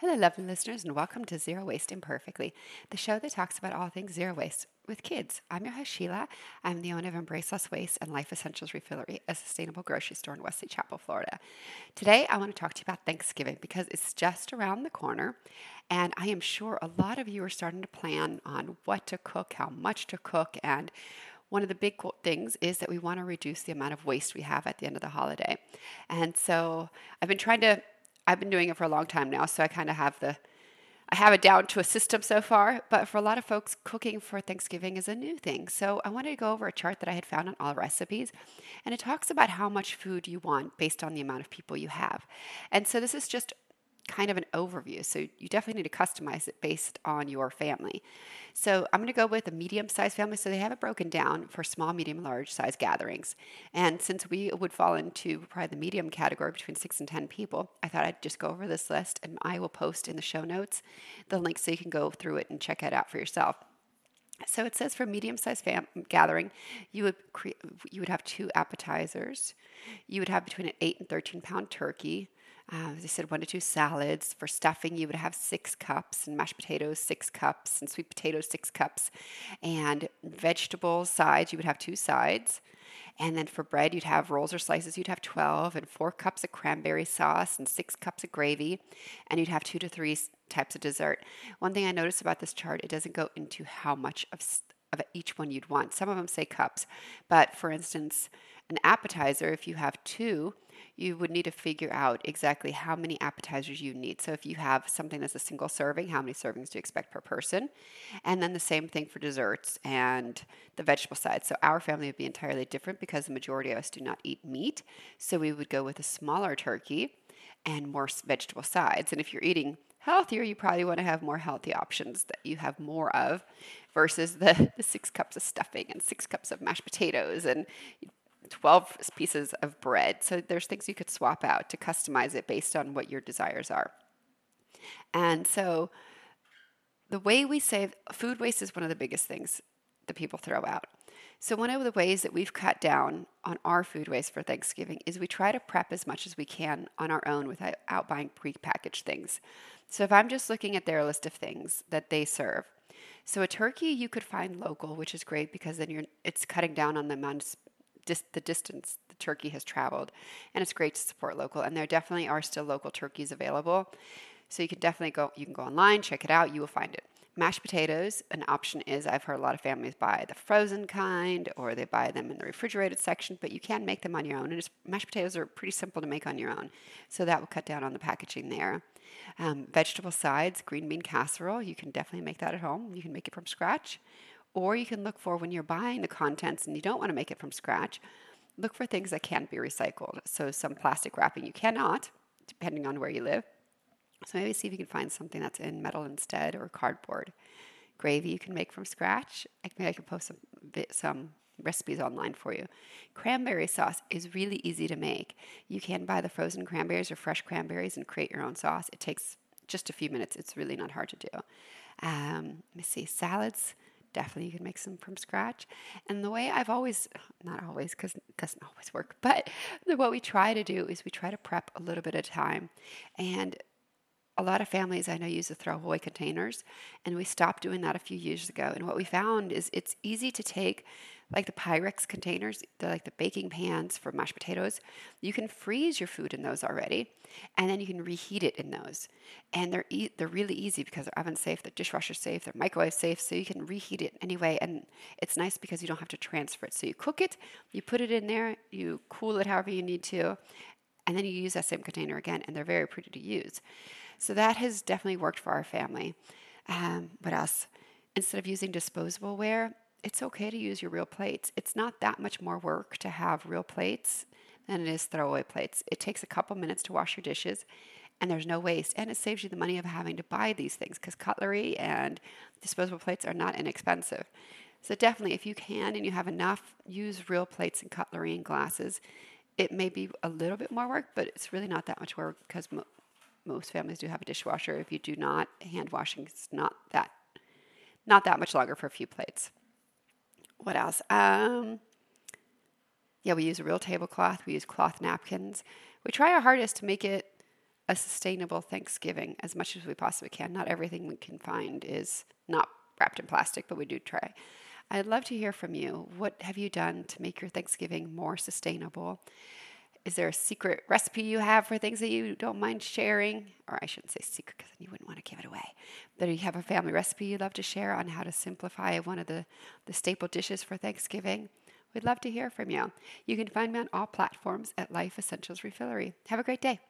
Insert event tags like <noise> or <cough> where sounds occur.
Hello, lovely listeners, and welcome to Zero Waste Imperfectly, the show that talks about all things zero waste with kids. I'm your host, Sheila. I'm the owner of Embrace Less Waste and Life Essentials Refillery, a sustainable grocery store in Wesley Chapel, Florida. Today, I want to talk to you about Thanksgiving because it's just around the corner, and I am sure a lot of you are starting to plan on what to cook, how much to cook, and one of the big things is that we want to reduce the amount of waste we have at the end of the holiday. And so I've been trying to I've been doing it for a long time now, so I kind of have the I have it down to a system so far, but for a lot of folks, cooking for Thanksgiving is a new thing. So I wanted to go over a chart that I had found on Allrecipes, and it talks about how much food you want based on the amount of people you have. And so this is just kind of an overview. So you definitely need to customize it based on your family. So I'm going to go with a medium sized family. So they have it broken down for small, medium, large size gatherings. And since we would fall into probably the medium category between six and 10 people, I thought I'd just go over this list and I will post in the show notes the link so you can go through it and check it out for yourself. So it says for medium-sized fam- gathering, you would cre- you would have two appetizers. You would have between an eight and thirteen pound turkey, uh, they said one to two salads. For stuffing, you would have six cups, and mashed potatoes, six cups, and sweet potatoes, six cups. And vegetable sides, you would have two sides. And then for bread, you'd have rolls or slices, you'd have 12, and four cups of cranberry sauce, and six cups of gravy. And you'd have two to three types of dessert. One thing I noticed about this chart, it doesn't go into how much of, of each one you'd want. Some of them say cups, but for instance, an appetizer, if you have two, you would need to figure out exactly how many appetizers you need. So if you have something that's a single serving, how many servings do you expect per person? And then the same thing for desserts and the vegetable side. So our family would be entirely different because the majority of us do not eat meat. So we would go with a smaller turkey and more vegetable sides. And if you're eating healthier, you probably want to have more healthy options that you have more of versus the, <laughs> the six cups of stuffing and six cups of mashed potatoes and 12 pieces of bread. So there's things you could swap out to customize it based on what your desires are. And so the way we save food waste is one of the biggest things that people throw out. So, one of the ways that we've cut down on our food waste for Thanksgiving is we try to prep as much as we can on our own without buying prepackaged things. So, if I'm just looking at their list of things that they serve, so a turkey you could find local, which is great because then you're it's cutting down on the amount the distance the turkey has traveled. And it's great to support local. And there definitely are still local turkeys available. So you can definitely go, you can go online, check it out, you will find it. Mashed potatoes, an option is I've heard a lot of families buy the frozen kind or they buy them in the refrigerated section, but you can make them on your own. And mashed potatoes are pretty simple to make on your own. So that will cut down on the packaging there. Um, vegetable sides, green bean casserole, you can definitely make that at home. You can make it from scratch. Or you can look for when you're buying the contents and you don't want to make it from scratch, look for things that can be recycled. So, some plastic wrapping you cannot, depending on where you live. So, maybe see if you can find something that's in metal instead or cardboard. Gravy you can make from scratch. Maybe I can post some, some recipes online for you. Cranberry sauce is really easy to make. You can buy the frozen cranberries or fresh cranberries and create your own sauce. It takes just a few minutes. It's really not hard to do. Um, let me see. Salads definitely you can make some from scratch. And the way I've always, not always, because it doesn't always work, but what we try to do is we try to prep a little bit of time. And a lot of families I know use the throwaway containers, and we stopped doing that a few years ago. And what we found is it's easy to take like the Pyrex containers, they're like the baking pans for mashed potatoes. You can freeze your food in those already, and then you can reheat it in those. And they're e- they're really easy because they're oven safe, they're dishwasher safe, they're microwave safe, so you can reheat it anyway. And it's nice because you don't have to transfer it. So you cook it, you put it in there, you cool it however you need to, and then you use that same container again, and they're very pretty to use. So that has definitely worked for our family. Um, what else? Instead of using disposable ware, it's okay to use your real plates. It's not that much more work to have real plates than it is throwaway plates. It takes a couple minutes to wash your dishes and there's no waste and it saves you the money of having to buy these things because cutlery and disposable plates are not inexpensive. So definitely if you can and you have enough, use real plates and cutlery and glasses. It may be a little bit more work, but it's really not that much work because mo- most families do have a dishwasher. If you do not, hand washing is not that not that much longer for a few plates what else? Um, yeah, we use a real tablecloth. We use cloth napkins. We try our hardest to make it a sustainable Thanksgiving as much as we possibly can. Not everything we can find is not wrapped in plastic, but we do try. I'd love to hear from you. What have you done to make your Thanksgiving more sustainable? Is there a secret recipe you have for things that you don't mind sharing? Or I shouldn't say secret because then you wouldn't want to give it away. But do you have a family recipe you'd love to share on how to simplify one of the, the staple dishes for Thanksgiving? We'd love to hear from you. You can find me on all platforms at Life Essentials Refillery. Have a great day.